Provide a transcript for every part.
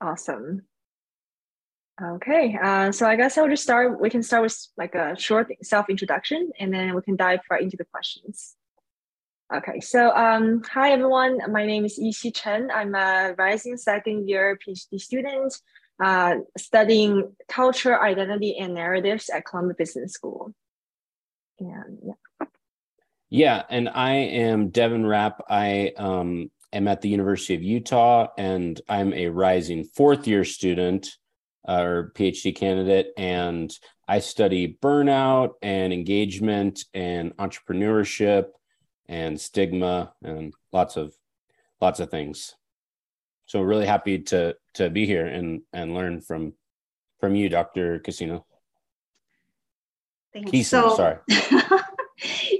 Awesome. Okay, uh, so I guess I'll just start. We can start with like a short self introduction, and then we can dive right into the questions. Okay, so um, hi everyone. My name is Yixi Chen. I'm a rising second year PhD student uh, studying culture, identity, and narratives at Columbia Business School. And yeah. Yeah, and I am Devin Rapp. I um, am at the University of Utah, and I'm a rising fourth year student uh, or PhD candidate, and I study burnout and engagement and entrepreneurship and stigma and lots of lots of things. So really happy to to be here and and learn from from you, Dr. Casino. Thank you. So, sorry.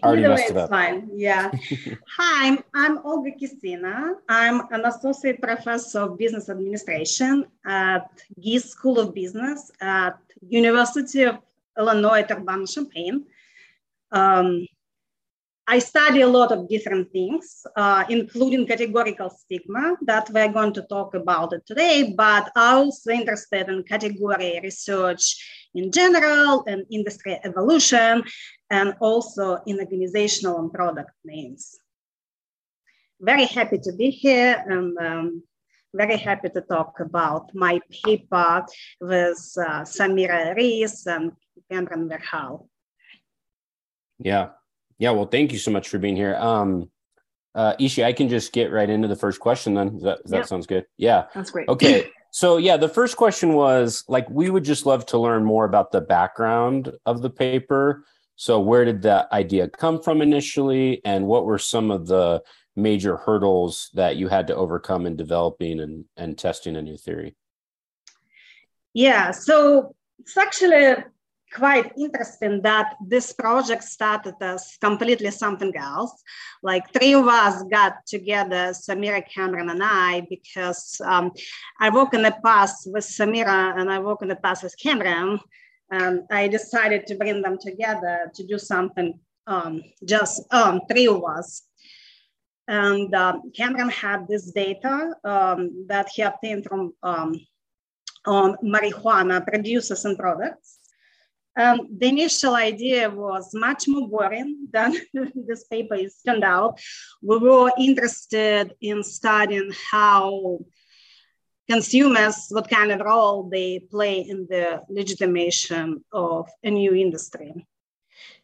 Either way, it's fine. Yeah. Hi, I'm, I'm Olga Khessina. I'm an associate professor of business administration at Gies School of Business at University of Illinois at Urbana-Champaign. Um, I study a lot of different things, uh, including categorical stigma that we're going to talk about it today, but I'm also interested in category research in general and industry evolution, and also in organizational and product names. Very happy to be here and um, very happy to talk about my paper with uh, Samira Reis and Cameron Verhaal. Yeah, yeah, well, thank you so much for being here. Um, uh, Yixi, I can just get right into the first question then. Does that, does that sounds good? Yeah. That's great. Okay. So, yeah, the first question was like, we would just love to learn more about the background of the paper. So, where did that idea come from initially? And what were some of the major hurdles that you had to overcome in developing and, and testing a new theory? Yeah. So, it's actually quite interesting that this project started as completely something else. Like three of us got together, Samira, Cameron, and I, because um, I work in the past with Samira and I work in the past with Cameron. And I decided to bring them together to do something, um, just um, three of us. And um, Cameron had this data um, that he obtained from um, on marijuana producers and products um, the initial idea was much more boring than this paper is turned out. We were interested in studying how consumers, what kind of role they play in the legitimation of a new industry.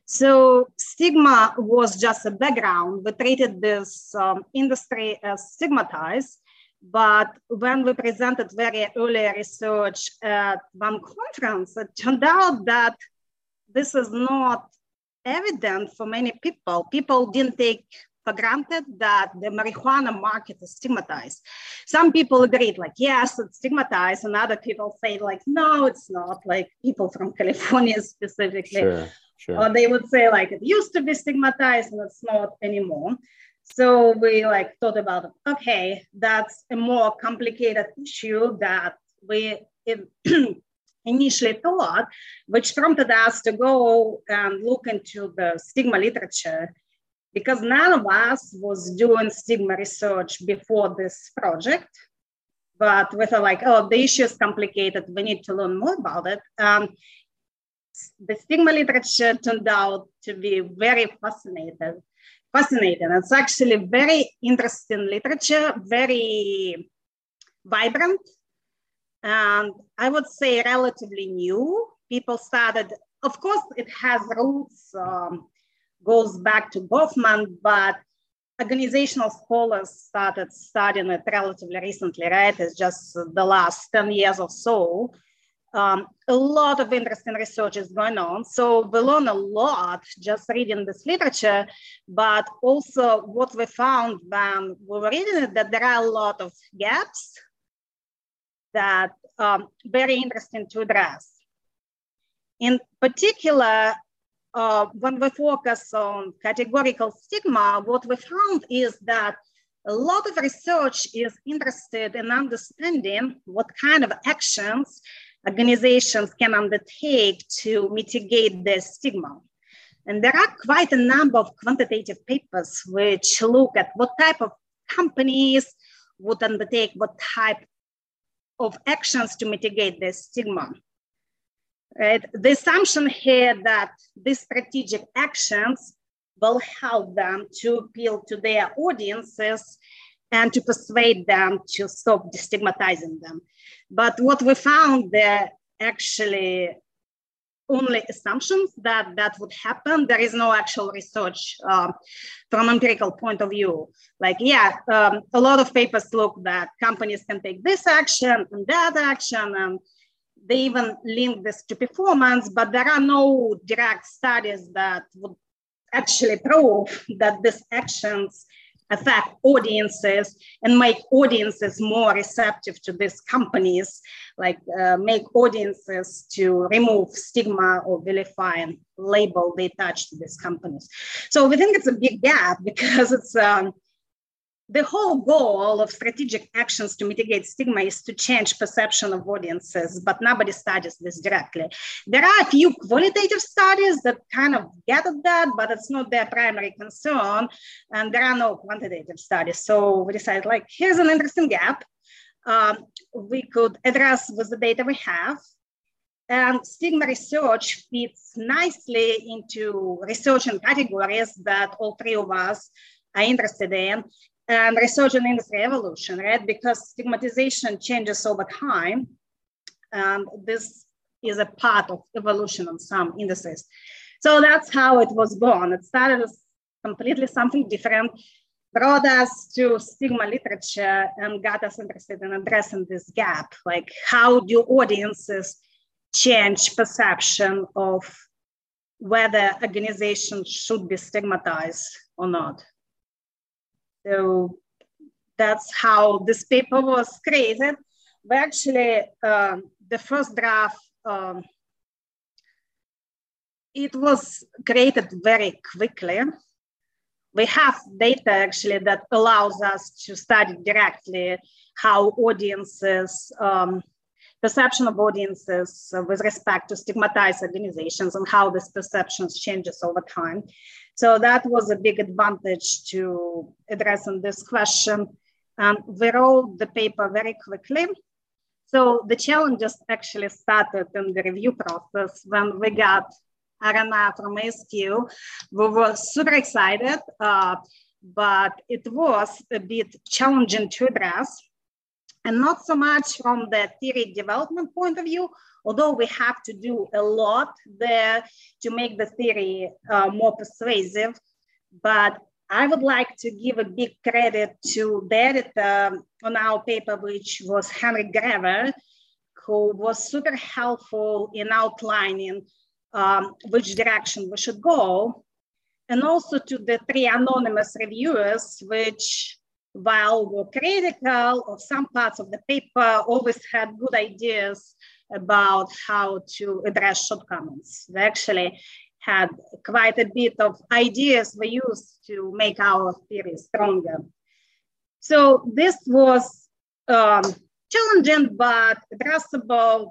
So stigma was just a background. We treated this um, industry as stigmatized. But when we presented very early research at one conference, it turned out that this is not evident for many people. People didn't take for granted that the marijuana market is stigmatized. Some people agreed, like, yes, it's stigmatized, and other people say, like, no, it's not. Like people from California specifically, sure, sure. or they would say, like, it used to be stigmatized and it's not anymore. So we like thought about, okay, that's a more complicated issue that we initially thought, which prompted us to go and look into the stigma literature because none of us was doing stigma research before this project. But we thought like, oh, the issue is complicated. We need to learn more about it. Um, the stigma literature turned out to be very fascinating fascinating. It's actually very interesting literature, very vibrant, and I would say relatively new. People started, of course, it has roots, um, goes back to Goffman, but organizational scholars started studying it relatively recently, right? It's just the last 10 years or so. Um, a lot of interesting research is going on. So we learn a lot just reading this literature, but also what we found when we were reading it, that there are a lot of gaps that um, very interesting to address. In particular, uh, when we focus on categorical stigma, what we found is that a lot of research is interested in understanding what kind of actions organizations can undertake to mitigate the stigma. And there are quite a number of quantitative papers which look at what type of companies would undertake what type of actions to mitigate the stigma. Right? The assumption here that these strategic actions will help them to appeal to their audiences and to persuade them to stop destigmatizing them. But what we found there actually only assumptions that that would happen. There is no actual research uh, from empirical point of view. Like, yeah, um, a lot of papers look that companies can take this action and that action, and they even link this to performance, but there are no direct studies that would actually prove that these actions affect audiences and make audiences more receptive to these companies, like uh, make audiences to remove stigma or vilifying label they attach to these companies. So we think it's a big gap because it's um, the whole goal of strategic actions to mitigate stigma is to change perception of audiences, but nobody studies this directly. There are a few qualitative studies that kind of get at that, but it's not their primary concern. And there are no quantitative studies. So we decided like, here's an interesting gap. Um, we could address with the data we have. And stigma research fits nicely into research and categories that all three of us are interested in and research and industry evolution, right? Because stigmatization changes over time. And this is a part of evolution in some industries. So that's how it was born. It started as completely something different, brought us to stigma literature and got us interested in addressing this gap. Like how do audiences change perception of whether organizations should be stigmatized or not? So that's how this paper was created. But actually, um, the first draft, um, it was created very quickly. We have data actually that allows us to study directly how audiences, um, perception of audiences with respect to stigmatized organizations and how this perceptions changes over time. So that was a big advantage to addressing this question. And we wrote the paper very quickly. So the challenges actually started in the review process when we got RNA from ASQ. We were super excited, uh, but it was a bit challenging to address. And not so much from the theory development point of view, although we have to do a lot there to make the theory uh, more persuasive, but I would like to give a big credit to the editor on our paper, which was Henrich Greve, who was super helpful in outlining um, which direction we should go. And also to the three anonymous reviewers, which while were critical of some parts of the paper, always had good ideas about how to address shortcomings. We actually had quite a bit of ideas we used to make our theory stronger. So this was um, challenging but addressable.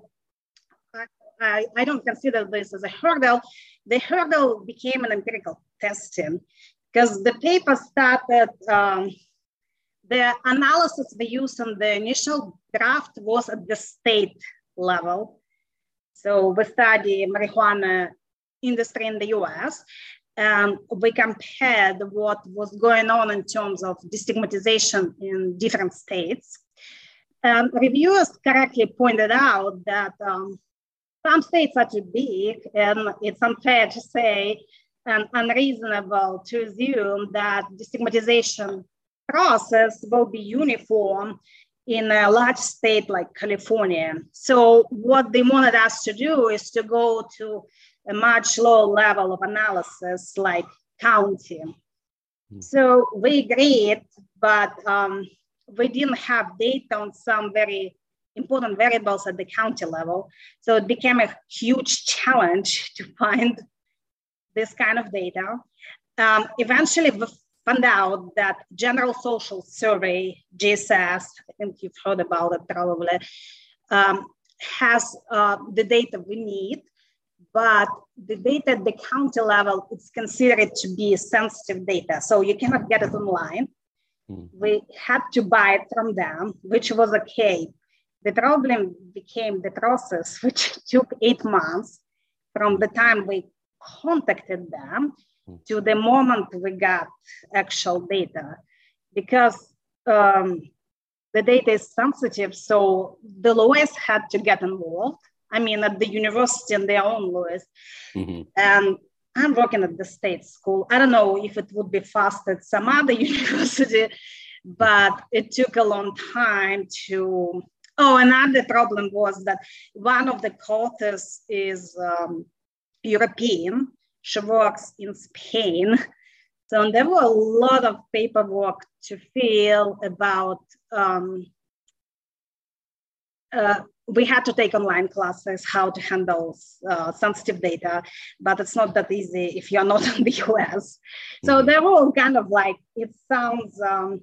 I, I don't consider this as a hurdle. The hurdle became an empirical testing because the paper started, um, the analysis we used in the initial draft was at the state level. So we study marijuana industry in the US. and we compared what was going on in terms of destigmatization in different states. Um, reviewers correctly pointed out that um, some states are too big, and it's unfair to say and unreasonable to assume that the destigmatization process will be uniform in a large state like California. So what they wanted us to do is to go to a much lower level of analysis like county. Mm-hmm. So we agreed, but um, we didn't have data on some very important variables at the county level. So it became a huge challenge to find this kind of data. Um, eventually, we found out that General Social Survey, GSS, I think you've heard about it probably, um, has uh, the data we need, but the data at the county level is considered to be sensitive data, so you cannot get it online. Mm. We had to buy it from them, which was okay. The problem became the process, which took eight months from the time we contacted them. To the moment we got actual data because um, the data is sensitive. So the lawyers had to get involved. I mean, at the university and their own lawyers. Mm-hmm. And I'm working at the state school. I don't know if it would be fast at some other university, but it took a long time to. Oh, another problem was that one of the co-authors is um, European. She works in Spain. So there were a lot of paperwork to fill about. Um, uh, we had to take online classes how to handle uh, sensitive data, but it's not that easy if you're not in the US. So mm-hmm. they're all kind of like it sounds um,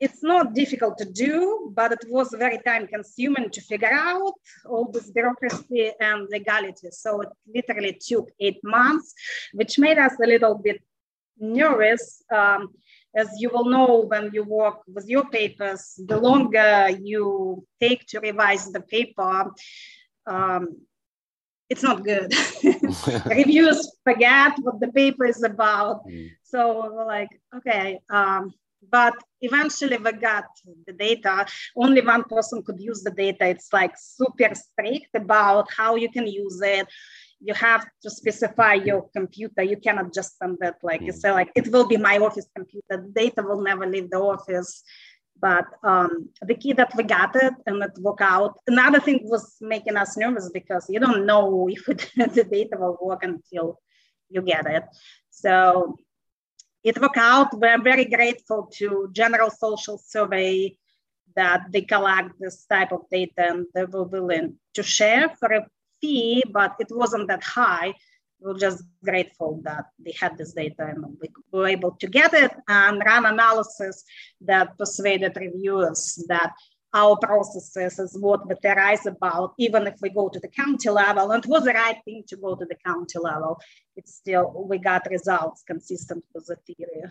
it's not difficult to do, but it was very time consuming to figure out all this bureaucracy and legality. So it literally took eight months, which made us a little bit nervous. Um, as you will know, when you work with your papers, the longer you take to revise the paper, um, it's not good. Reviewers forget what the paper is about. Mm. So we're like, okay, um, but eventually we got the data. Only one person could use the data. It's like super strict about how you can use it. You have to specify your computer. You cannot just send it like you say like it will be my office computer. The data will never leave the office. But um, the key that we got it and it worked out. Another thing was making us nervous because you don't know if it, the data will work until you get it. So it worked out. We're very grateful to General Social Survey that they collect this type of data and they were willing to share for a fee, but it wasn't that high. We're just grateful that they had this data and we were able to get it and run analysis that persuaded reviewers that our processes is what we theorize about, even if we go to the county level. And it was the right thing to go to the county level. It's still, we got results consistent with the theory.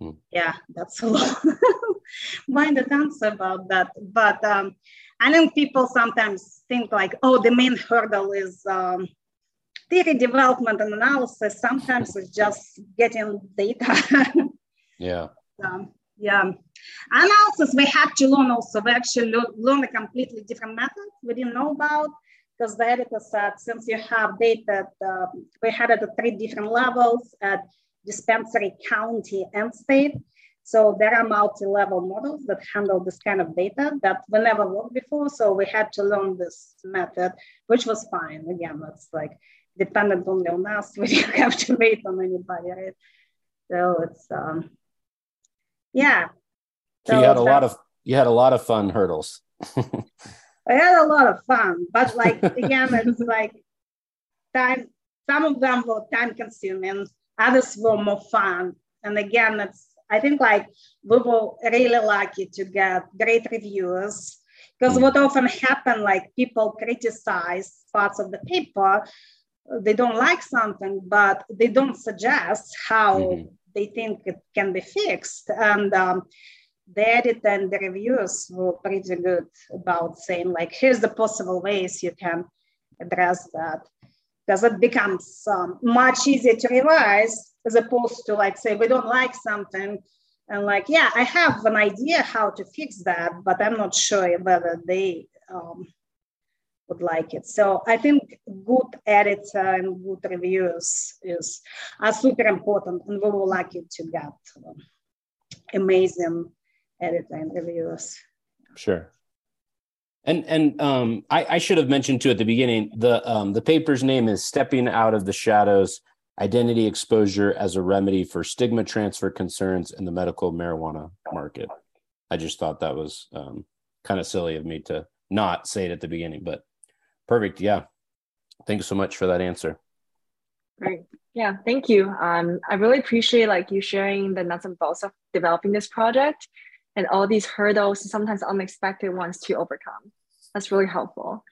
Hmm. Yeah, that's a lot. minded answer about that. But um, I think people sometimes think like, oh, the main hurdle is um, theory development and analysis. Sometimes it's just getting data. yeah. Um, yeah. Analysis, we had to learn also. We actually learn a completely different method we didn't know about because the editor said since you have data, uh, we had it at three different levels at dispensary, county, and state. So there are multi-level models that handle this kind of data that we never worked before. So we had to learn this method, which was fine. Again, that's like dependent only on us. We didn't have to wait on anybody, right? So it's um, yeah. So, so you had a lot of you had a lot of fun hurdles. I had a lot of fun, but like again, it's like time. Some of them were time consuming, others were more fun. And again, it's I think like we were really lucky to get great reviews because what often happen like people criticize parts of the paper they don't like something but they don't suggest how mm-hmm they think it can be fixed. And um, the edit and the reviews were pretty good about saying like, here's the possible ways you can address that. Because it becomes um, much easier to revise as opposed to like say, we don't like something and like, yeah, I have an idea how to fix that, but I'm not sure whether they um, would like it. So I think good editor and good reviews is are super important, and we were lucky to get amazing editor and reviewers. Sure. And and um, I, I should have mentioned too at the beginning the um, the paper's name is "Stepping Out of the Shadows: Identity Exposure as a Remedy for Stigma Transfer Concerns in the Medical Marijuana Market." I just thought that was um, kind of silly of me to not say it at the beginning, but Perfect. Yeah. Thanks so much for that answer. Great. Yeah, thank you. Um, I really appreciate like you sharing the nuts and bolts of developing this project and all these hurdles and sometimes unexpected ones to overcome. That's really helpful.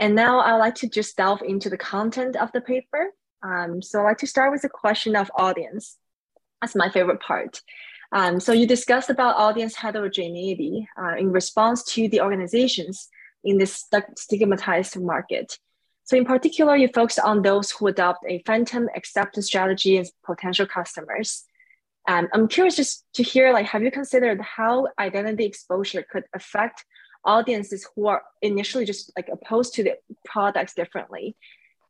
And now I'd like to just delve into the content of the paper. Um, so I'd like to start with a question of audience. That's my favorite part. Um, so you discussed about audience heterogeneity uh, in response to the organizations in this stigmatized market. So in particular, you focus on those who adopt a phantom acceptance strategy as potential customers. Um, I'm curious just to hear, like, have you considered how identity exposure could affect audiences who are initially just like opposed to the products differently?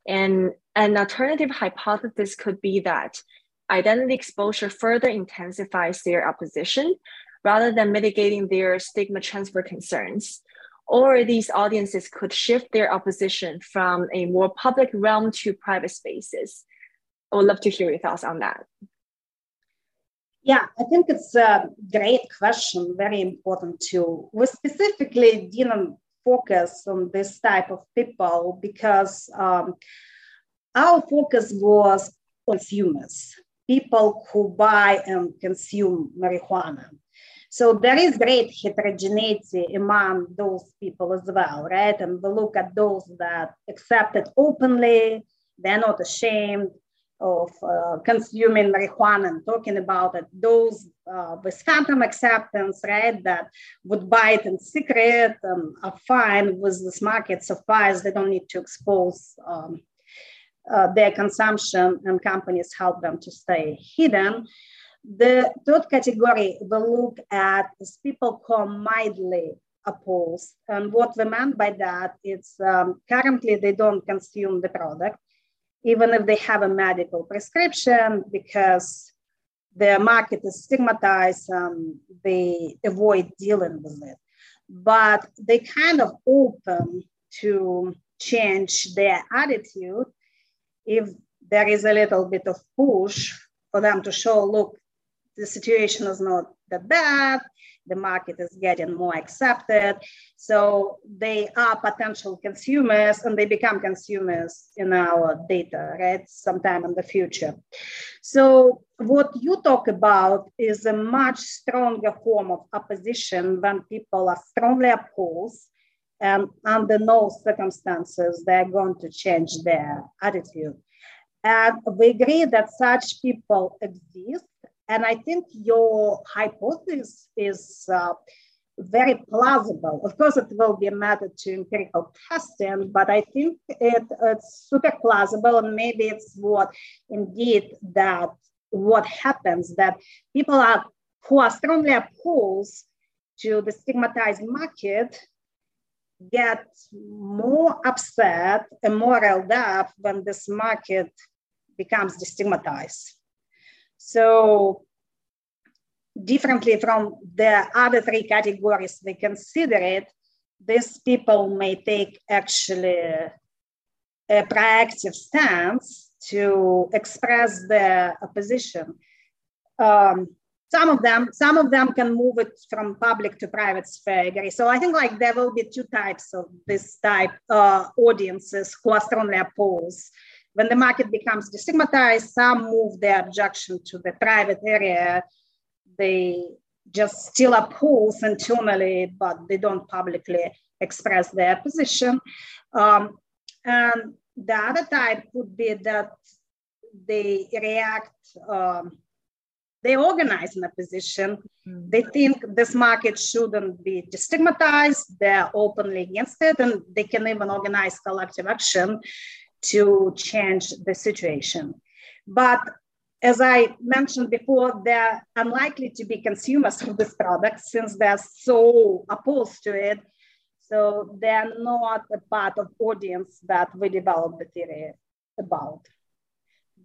And an alternative hypothesis could be that identity exposure further intensifies their opposition rather than mitigating their stigma transfer concerns. Or these audiences could shift their opposition from a more public realm to private spaces. I would love to hear your thoughts on that. Yeah, I think it's a great question, very important too. We specifically didn't focus on this type of people because um, our focus was consumers people who buy and consume marijuana. So there is great heterogeneity among those people as well, right? And we look at those that accept it openly, they're not ashamed of uh, consuming marijuana and talking about it. Those uh, with phantom acceptance, right, that would buy it in secret and are fine with this market suffice. They don't need to expose um, uh, their consumption and companies help them to stay hidden. The third category we look at is people mildly opposed. And what we meant by that is um, currently they don't consume the product, even if they have a medical prescription, because the market is stigmatized and they avoid dealing with it. But they kind of open to change their attitude if there is a little bit of push for them to show, look, the situation is not that bad, the market is getting more accepted. So they are potential consumers and they become consumers in our data, right? Sometime in the future. So what you talk about is a much stronger form of opposition when people are strongly opposed and under no circumstances they're going to change their attitude. And we agree that such people exist. And I think your hypothesis is uh, very plausible. Of course, it will be a matter to empirical testing, but I think it, it's super plausible. And maybe it's what indeed that what happens that people are who are strongly opposed to the stigmatized market get more upset and more riled up when this market becomes destigmatized. So differently from the other three categories we consider it, these people may take actually a proactive stance to express their opposition. Um, some of them some of them can move it from public to private sphere so i think like there will be two types of this type uh, audiences who are strongly opposed when the market becomes destigmatized some move their objection to the private area they just still oppose internally but they don't publicly express their position um, and the other type would be that they react um, they organize in a position. Mm. They think this market shouldn't be destigmatized. They're openly against it, and they can even organize collective action to change the situation. But as I mentioned before, they're unlikely to be consumers of this product since they're so opposed to it. So they're not a part of audience that we developed the theory about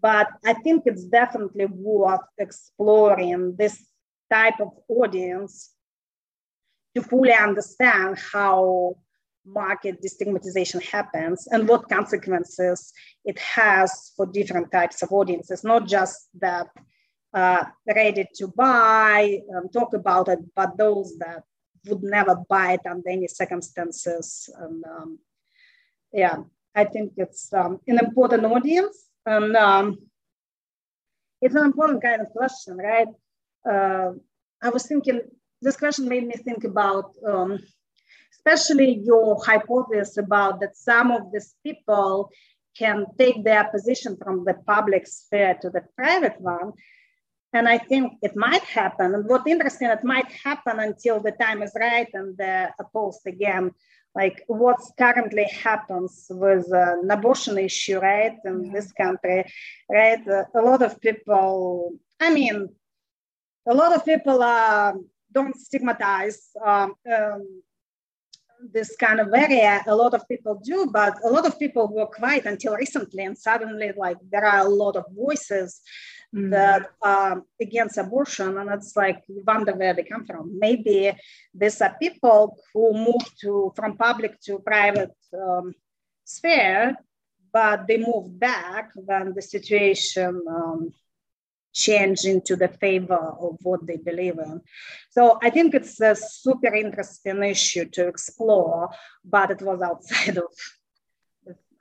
but I think it's definitely worth exploring this type of audience to fully understand how market destigmatization happens and what consequences it has for different types of audiences, not just that uh, ready to buy, and talk about it, but those that would never buy it under any circumstances. And um, yeah, I think it's um, an important audience and um, it's an important kind of question, right? Uh, I was thinking, this question made me think about, um, especially your hypothesis about that some of these people can take their position from the public sphere to the private one. and I think it might happen. And what's interesting, it might happen until the time is right and the opposed again. Like what's currently happens with uh, an abortion issue, right, in this country, right? Uh, a lot of people, I mean, a lot of people uh, don't stigmatize um, um, this kind of area. A lot of people do, but a lot of people were quiet until recently, and suddenly, like there are a lot of voices mm. that um, against abortion, and it's like you wonder where they come from. Maybe these are people who moved to from public to private um, sphere, but they moved back when the situation um, changed into the favor of what they believe in. So I think it's a super interesting issue to explore, but it was outside of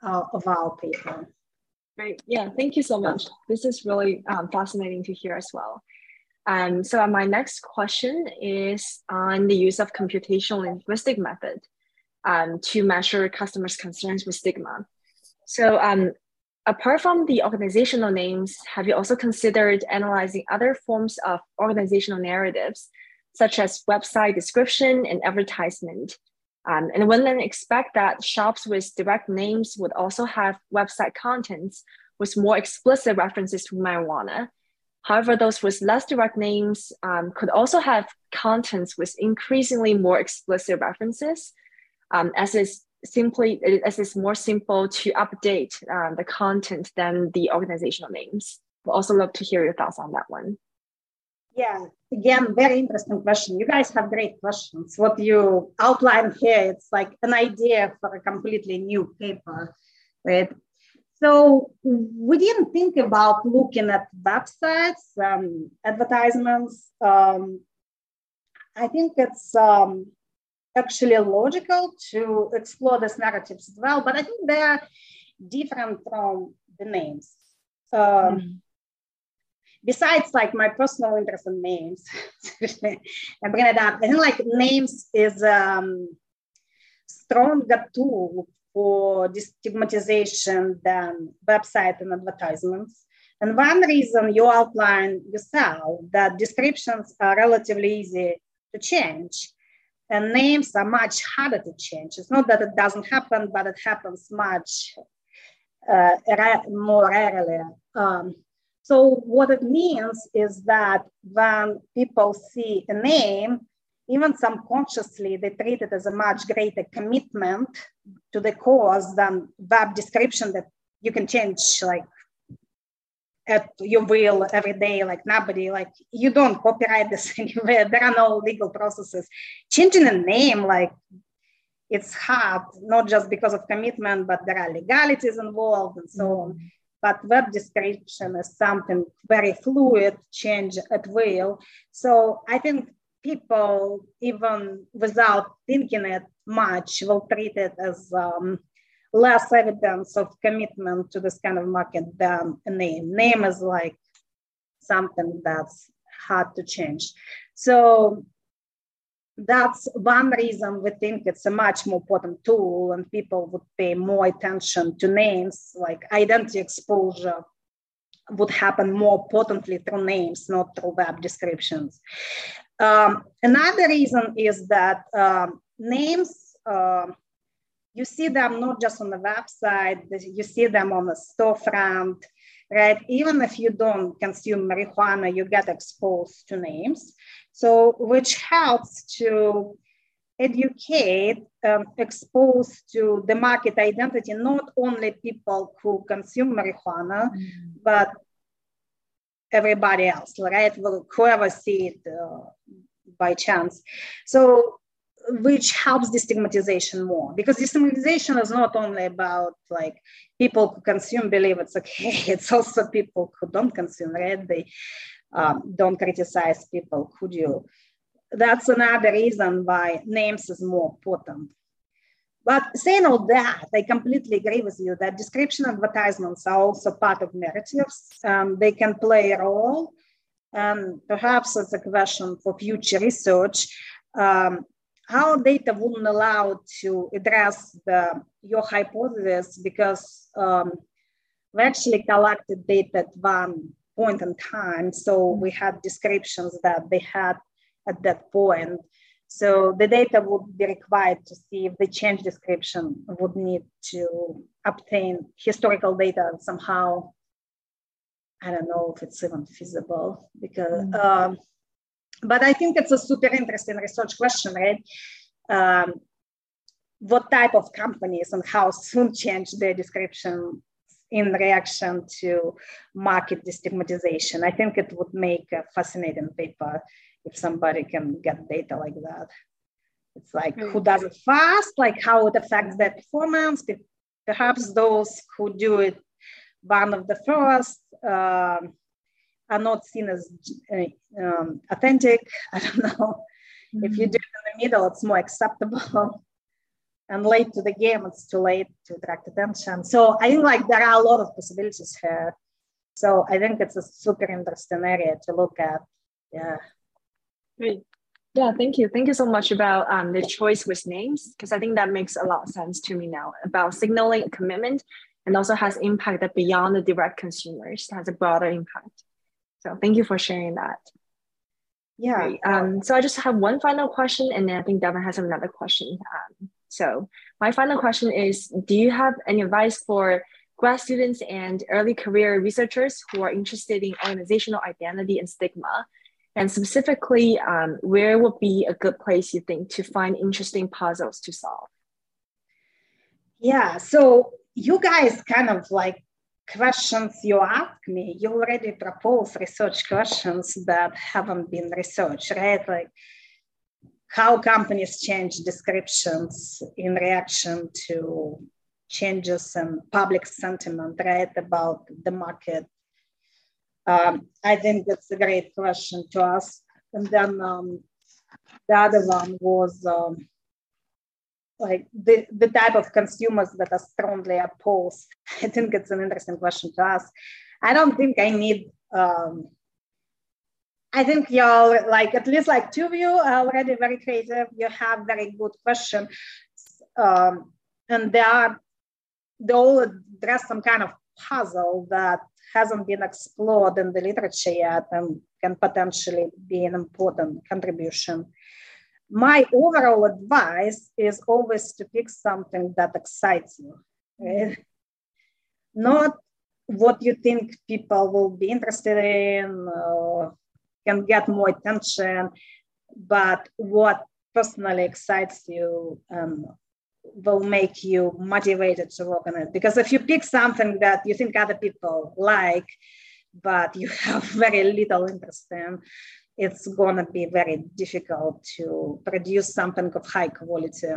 uh, of our paper. Right. Yeah. Thank you so much. This is really um, fascinating to hear as well. Um, so my next question is on the use of computational linguistic method um, to measure customers' concerns with stigma. So um, apart from the organizational names, have you also considered analyzing other forms of organizational narratives, such as website description and advertisement, um, and women expect that shops with direct names would also have website contents with more explicit references to marijuana. However, those with less direct names um, could also have contents with increasingly more explicit references, um, as is simply as it's more simple to update um, the content than the organizational names. We'd also love to hear your thoughts on that one. Yeah, again, very interesting question. You guys have great questions. What you outline here, it's like an idea for a completely new paper, right? So we didn't think about looking at websites, um, advertisements. Um, I think it's um, actually logical to explore these narratives as well, but I think they are different from the names. Um, mm besides like my personal interest in names, I bring it up. I think like names is a um, stronger tool for destigmatization than website and advertisements. And one reason you outline yourself that descriptions are relatively easy to change and names are much harder to change. It's not that it doesn't happen, but it happens much uh, more rarely. Um, so what it means is that when people see a name, even subconsciously, they treat it as a much greater commitment to the cause than web description that you can change like at your will every day, like nobody, like you don't copyright this anywhere. There are no legal processes. Changing a name, like it's hard, not just because of commitment, but there are legalities involved and so on but web description is something very fluid, change at will. So I think people, even without thinking it much, will treat it as um, less evidence of commitment to this kind of market than a name. Name is like something that's hard to change. So that's one reason we think it's a much more potent tool and people would pay more attention to names like identity exposure would happen more potently through names not through web descriptions um, another reason is that um, names uh, you see them not just on the website you see them on the storefront right even if you don't consume marijuana you get exposed to names so which helps to educate, um, expose to the market identity, not only people who consume marijuana, mm-hmm. but everybody else, right? Whoever see it uh, by chance. So which helps destigmatization more because destigmatization is not only about like people who consume believe it's okay it's also people who don't consume right they um, don't criticize people, could you? That's another reason why names is more important. But saying all that, I completely agree with you that description advertisements are also part of narratives. Um, they can play a role. And perhaps it's a question for future research, um, our data wouldn't allow to address the, your hypothesis because um, we actually collected data at one point in time. So we had descriptions that they had at that point. So the data would be required to see if the change description would need to obtain historical data somehow. I don't know if it's even feasible because, mm-hmm. um, but I think it's a super interesting research question, right? Um, what type of companies and how soon change their description in reaction to market destigmatization. I think it would make a fascinating paper if somebody can get data like that. It's like who does it fast, like how it affects their performance. Perhaps those who do it one of the first um, are not seen as um, authentic. I don't know. Mm-hmm. If you mm-hmm. do it in the middle, it's more acceptable. and late to the game, it's too late to attract attention. So I think like there are a lot of possibilities here. So I think it's a super interesting area to look at. Yeah. Great. Yeah, thank you. Thank you so much about um, the choice with names, because I think that makes a lot of sense to me now about signaling a commitment and also has impact that beyond the direct consumers, has a broader impact. So thank you for sharing that. Yeah. Um, so I just have one final question, and then I think Devin has another question. Um, so my final question is, do you have any advice for grad students and early career researchers who are interested in organizational identity and stigma? And specifically, um, where would be a good place you think to find interesting puzzles to solve? Yeah, so you guys kind of like questions you ask me, you already propose research questions that haven't been researched, right? Like how companies change descriptions in reaction to changes in public sentiment, right, about the market um, I think that's a great question to ask. And then um, the other one was um, like the, the type of consumers that are strongly opposed. I think it's an interesting question to ask. I don't think I need, um, I think y'all like at least like two of you are already very creative. You have very good questions. Um, and they are, they all address some kind of puzzle that hasn't been explored in the literature yet and can potentially be an important contribution. My overall advice is always to pick something that excites you, right? not what you think people will be interested in or can get more attention, but what personally excites you and will make you motivated to work on it. Because if you pick something that you think other people like, but you have very little interest in, it's going to be very difficult to produce something of high quality.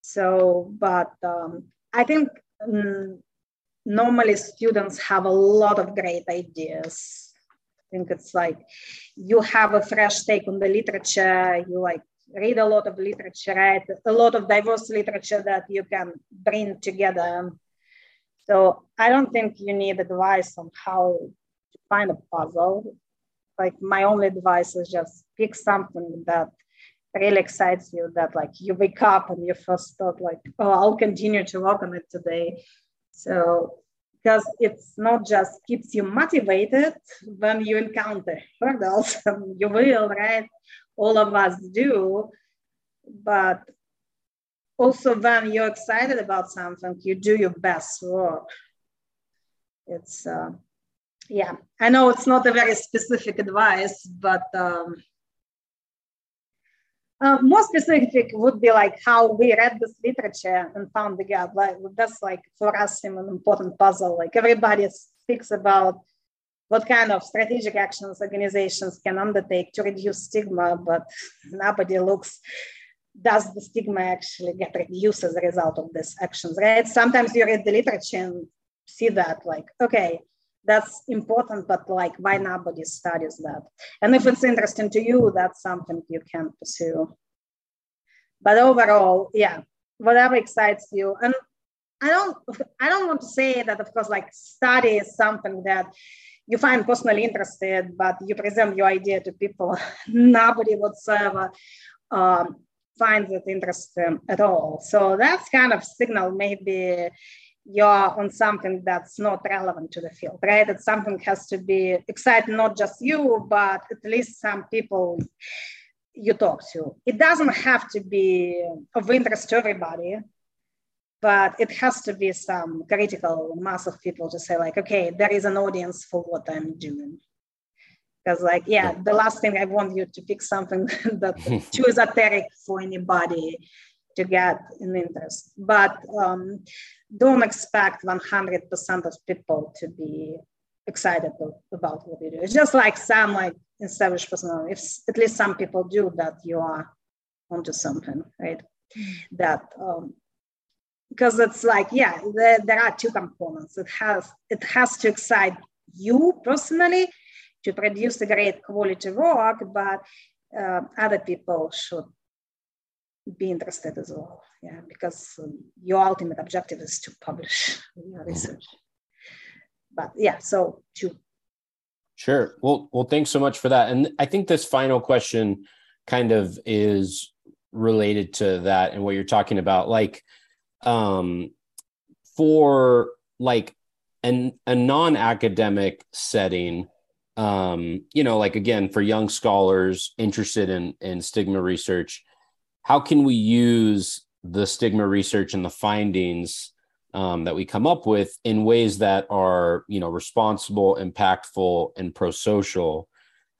So, but um, I think um, normally students have a lot of great ideas. I think it's like you have a fresh take on the literature, you like read a lot of literature, right? A lot of diverse literature that you can bring together. So I don't think you need advice on how to find a puzzle. Like my only advice is just pick something that really excites you that like you wake up and you first thought like, oh, I'll continue to work on it today. So because it's not just keeps you motivated when you encounter hurdles, you will, right? all of us do. But also, when you're excited about something, you do your best work. It's, uh, yeah, I know it's not a very specific advice, but um, uh, more specific would be like how we read this literature and found the gap. Like that's like for us an important puzzle. Like everybody speaks about what kind of strategic actions organizations can undertake to reduce stigma, but nobody looks, does the stigma actually get reduced as a result of these actions, right? Sometimes you read the literature and see that like, okay, that's important, but like why nobody studies that? And if it's interesting to you, that's something you can pursue. But overall, yeah, whatever excites you. And I don't I don't want to say that of course like study is something that you find personally interested, but you present your idea to people, nobody whatsoever um, finds it interesting at all. So that's kind of signal maybe you're on something that's not relevant to the field, right? That something has to be exciting, not just you, but at least some people you talk to. It doesn't have to be of interest to everybody, but it has to be some critical mass of people to say, like, okay, there is an audience for what I'm doing. Because, like, yeah, the last thing I want you to pick something that's too esoteric for anybody to get an interest. But um, don't expect 100% of people to be excited about what you do. It's just like some like established personality. If at least some people do that, you are onto something, right? That um, because it's like yeah, there, there are two components. It has it has to excite you personally to produce a great quality work, but uh, other people should be interested as well. Yeah, because um, your ultimate objective is to publish your research. But yeah, so two. Sure. Well, well, thanks so much for that. And I think this final question kind of is related to that and what you're talking about. Like, um, for like an a non-academic setting, um, you know, like again, for young scholars interested in in stigma research, how can we use the stigma research and the findings um, that we come up with in ways that are you know responsible impactful and pro-social?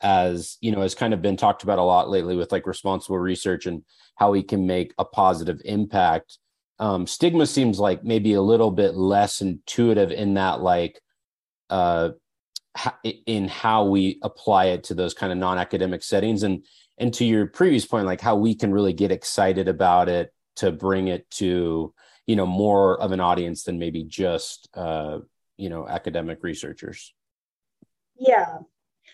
As you know has kind of been talked about a lot lately with like responsible research and how we can make a positive impact. Um, stigma seems like maybe a little bit less intuitive in that like uh, in how we apply it to those kind of non-academic settings. And and to your previous point like how we can really get excited about it to bring it to you know more of an audience than maybe just uh, you know academic researchers. Yeah.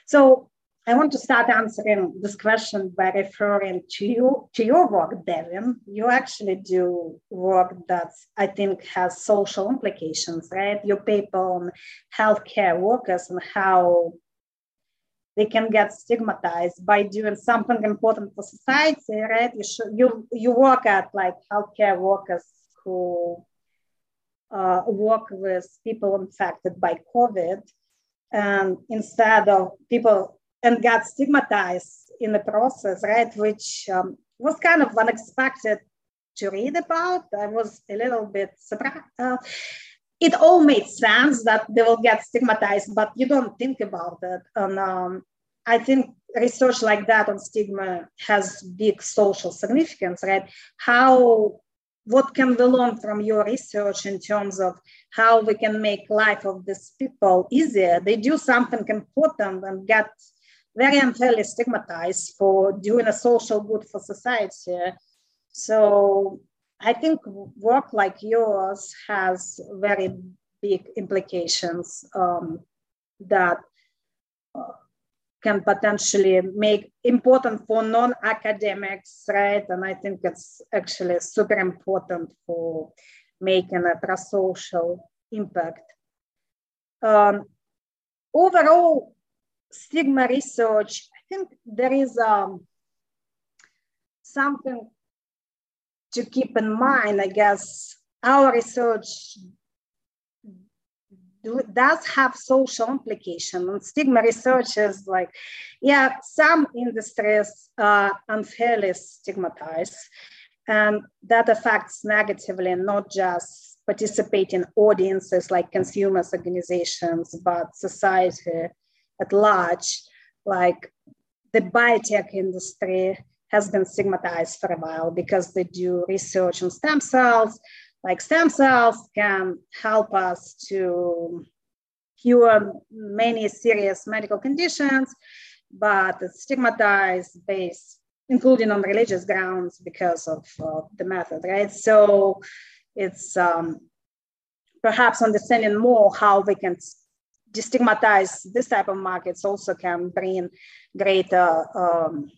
So i want to start answering this question by referring to you to your work devin. You actually do work that i think has social implications right? Your paper on healthcare workers and how they can get stigmatized by doing something important for society, right? You should, you you work at like healthcare workers who uh, work with people infected by COVID, and instead of people and got stigmatized in the process, right? Which um, was kind of unexpected to read about. I was a little bit surprised. Uh, it all made sense that they will get stigmatized, but you don't think about it. And um, I think research like that on stigma has big social significance, right? How, what can we learn from your research in terms of how we can make life of these people easier? They do something important and get very unfairly stigmatized for doing a social good for society. So I think work like yours has very big implications um, that uh, can potentially make important for non-academics, right? And I think it's actually super important for making a pro-social impact. Um, overall, stigma research, I think there is um, something to keep in mind, I guess, our research do, does have social implication. And stigma research is like, yeah, some industries are unfairly stigmatized, and that affects negatively not just participating audiences like consumers organizations, but society at large. Like the biotech industry has been stigmatized for a while because they do research on stem cells like stem cells can help us to cure many serious medical conditions, but it's stigmatized based, including on religious grounds because of uh, the method, right? So it's um, perhaps understanding more how we can destigmatize this type of markets also can bring greater um,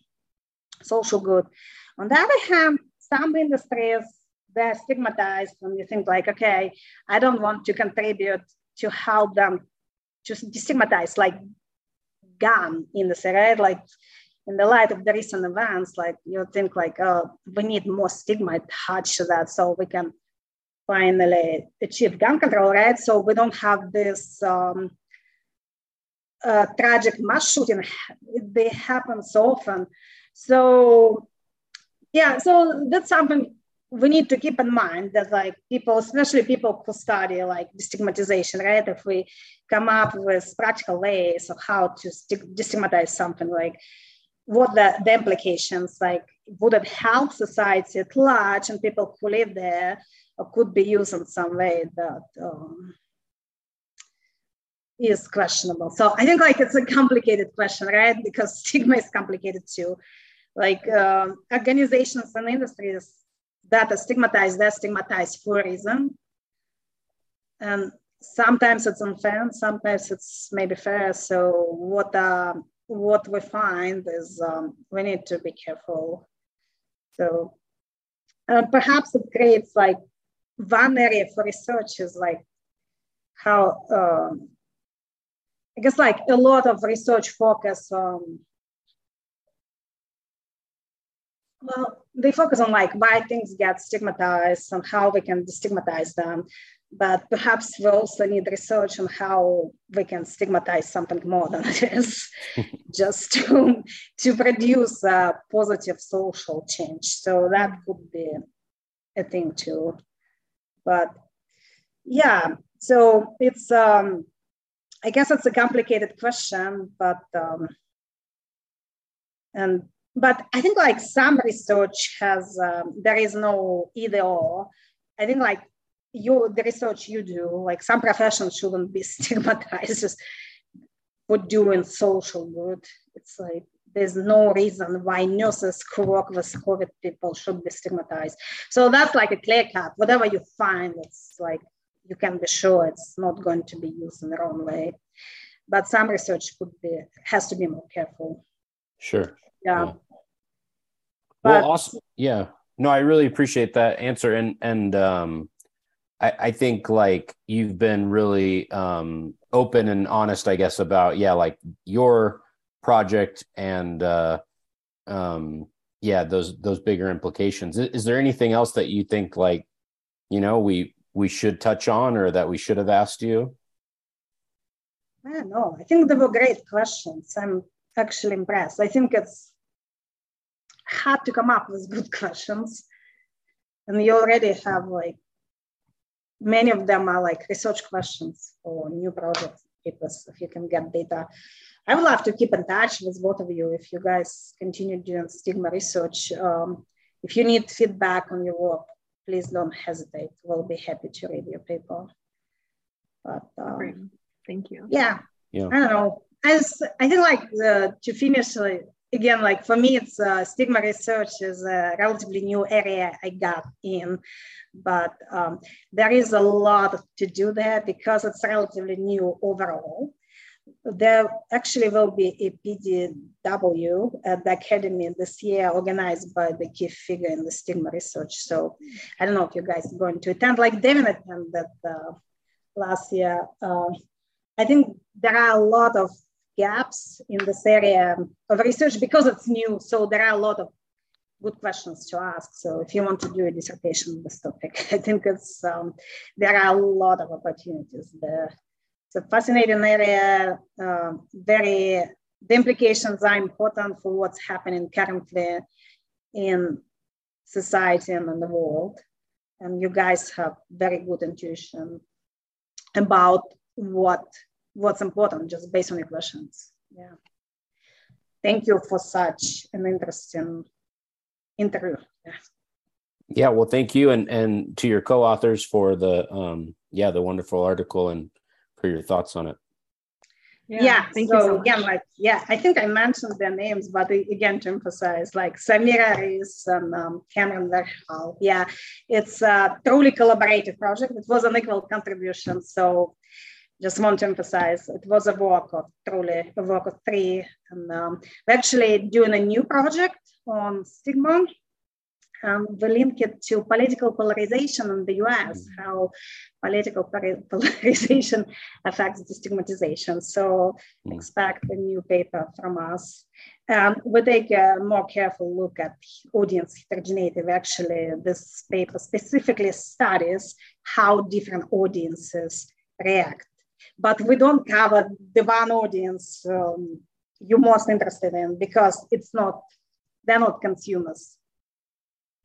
social good. On the other hand, some industries they're stigmatized and you think like, okay, I don't want to contribute to help them to destigmatize like gun in the right? Like in the light of the recent events, like you think like, oh, we need more stigma attached to that so we can finally achieve gun control, right? So we don't have this um, uh, tragic mass shooting. They happen so often. So yeah, so that's something we need to keep in mind that like people, especially people who study like destigmatization, right? If we come up with practical ways of how to destigmatize something, like what the, the implications, like would it help society at large and people who live there or could be used in some way that um, is questionable. So I think like it's a complicated question, right? Because stigma is complicated too. Like uh, organizations and industries that are stigmatized, they're stigmatized for a reason. And sometimes it's unfair, sometimes it's maybe fair. So what uh, what we find is um, we need to be careful. So uh, perhaps it creates like one area for research is like how um, I guess like a lot of research focus on well, they focus on like why things get stigmatized and how we can destigmatize them. But perhaps we also need research on how we can stigmatize something more than it is, just to, to produce a positive social change. So that could be a thing too. But yeah, so it's um, I guess it's a complicated question, but um, and but I think like some research has um, there is no either or. I think like you the research you do like some professions shouldn't be stigmatized just for doing social good. It's like there's no reason why nurses who work with COVID people should be stigmatized. So that's like a clear cut. Whatever you find, it's like you can be sure it's not going to be used in the wrong way. But some research could be has to be more careful. Sure. Yeah. yeah. But, well, awesome. Yeah. No, I really appreciate that answer. And and um I, I think like you've been really um open and honest, I guess, about yeah, like your project and uh um yeah, those those bigger implications. Is, is there anything else that you think like, you know, we we should touch on or that we should have asked you? I don't know. I think they were great questions. I'm actually impressed. I think it's hard to come up with good questions. And you already have like many of them are like research questions for new projects papers if you can get data. I would love to keep in touch with both of you if you guys continue doing stigma research. Um, if you need feedback on your work, please don't hesitate. We'll be happy to read your paper. But um, thank you. Yeah, yeah. I don't know. As I think, like the, to finish, like, again, like for me, it's uh, stigma research is a relatively new area I got in, but um, there is a lot to do there because it's relatively new overall there actually will be a PDW at the Academy this year, organized by the key figure in the stigma research. So I don't know if you guys are going to attend, like David attended uh, last year. Uh, I think there are a lot of gaps in this area of research because it's new. So there are a lot of good questions to ask. So if you want to do a dissertation on this topic, I think it's um, there are a lot of opportunities there it's a fascinating area. Uh, very, the implications are important for what's happening currently in society and in the world. And you guys have very good intuition about what what's important just based on your questions. Yeah. Thank you for such an interesting interview. Yeah. Yeah, well, thank you, and and to your co-authors for the um, yeah the wonderful article and for your thoughts on it. Yeah, yeah so, so again, like, yeah, I think I mentioned their names, but again, to emphasize, like Samira Reis and um, Cameron Verhaal. Yeah, it's a truly collaborative project. It was an equal contribution. So just want to emphasize, it was a work of truly a work of three. And um, we're actually doing a new project on stigma. um, we link it to political polarization in the US, mm-hmm. how political polarization affects destigmatization. So mm-hmm. expect a new paper from us. Um, we take a more careful look at audience heterogeneity. Actually, this paper specifically studies how different audiences react. But we don't cover the one audience um, you're most interested in because it's not, they're not consumers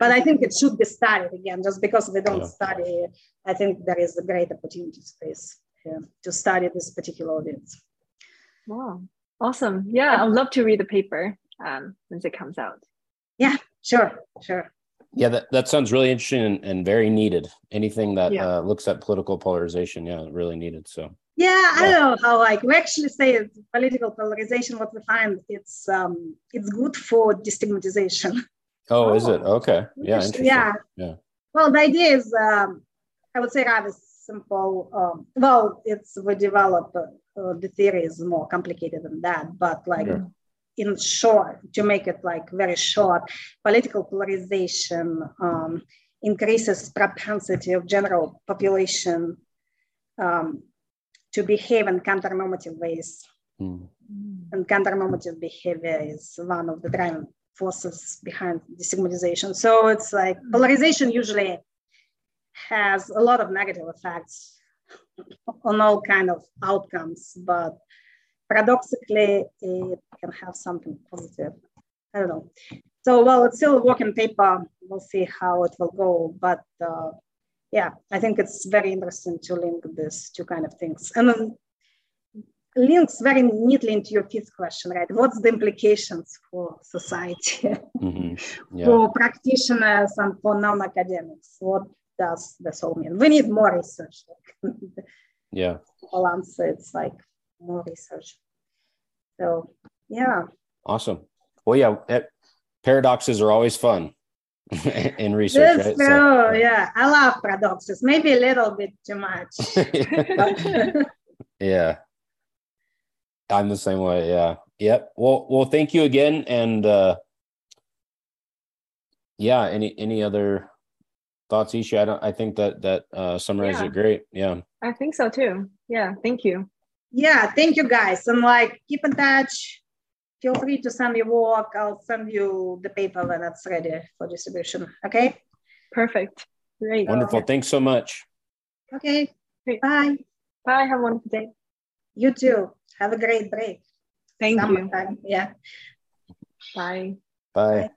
but I think it should be studied again, just because we don't yeah. study. I think there is a great opportunity space here to study this particular audience. Wow, awesome! Yeah, I'd love to read the paper um, once it comes out. Yeah, sure, sure. Yeah, that, that sounds really interesting and, and very needed. Anything that yeah. uh, looks at political polarization, yeah, really needed. So yeah, I don't know how like we actually say political polarization. What we find it's um it's good for destigmatization. Oh, oh, is it? Oh, okay. Yeah. Yeah. Yeah. Well, the idea is, um, I would say, rather simple. Um, well, it's we develop uh, the theory is more complicated than that, but like yeah. in short, to make it like very short, political polarization um, increases propensity of general population um, to behave in counter-normative ways. Mm. And counter-normative behavior is one of the driving forces behind destigmatization. So it's like mm. polarization usually has a lot of negative effects on all kind of outcomes, but paradoxically it can have something positive. I don't know. So well, it's still a work in paper. We'll see how it will go, but uh, yeah, I think it's very interesting to link these two kind of things. And then links very neatly into your fifth question, right? What's the implications for society, mm-hmm. yeah. for practitioners, and for non-academics? What does this all mean? We need more research. yeah. Balance. It's like more research. So yeah. Awesome. Well, yeah. Paradoxes are always fun in research. right? true. So, yeah. yeah, I love paradoxes. Maybe a little bit too much. yeah. I'm the same way. Yeah. Yep. Well, well, thank you again. And uh, yeah, any any other thoughts, Isha? I don't. I think that that uh, summarizes yeah. it great. Yeah. I think so too. Yeah. Thank you. Yeah. Thank you, guys. And like, keep in touch. Feel free to send me work. I'll send you the paper when it's ready for distribution. Okay. Perfect. Great. Wonderful. Okay. Thanks so much. Okay. Great. Bye. Bye. Have a wonderful day. You too. Have a great break. Thank Summertime. you. Yeah. Bye. Bye. Bye.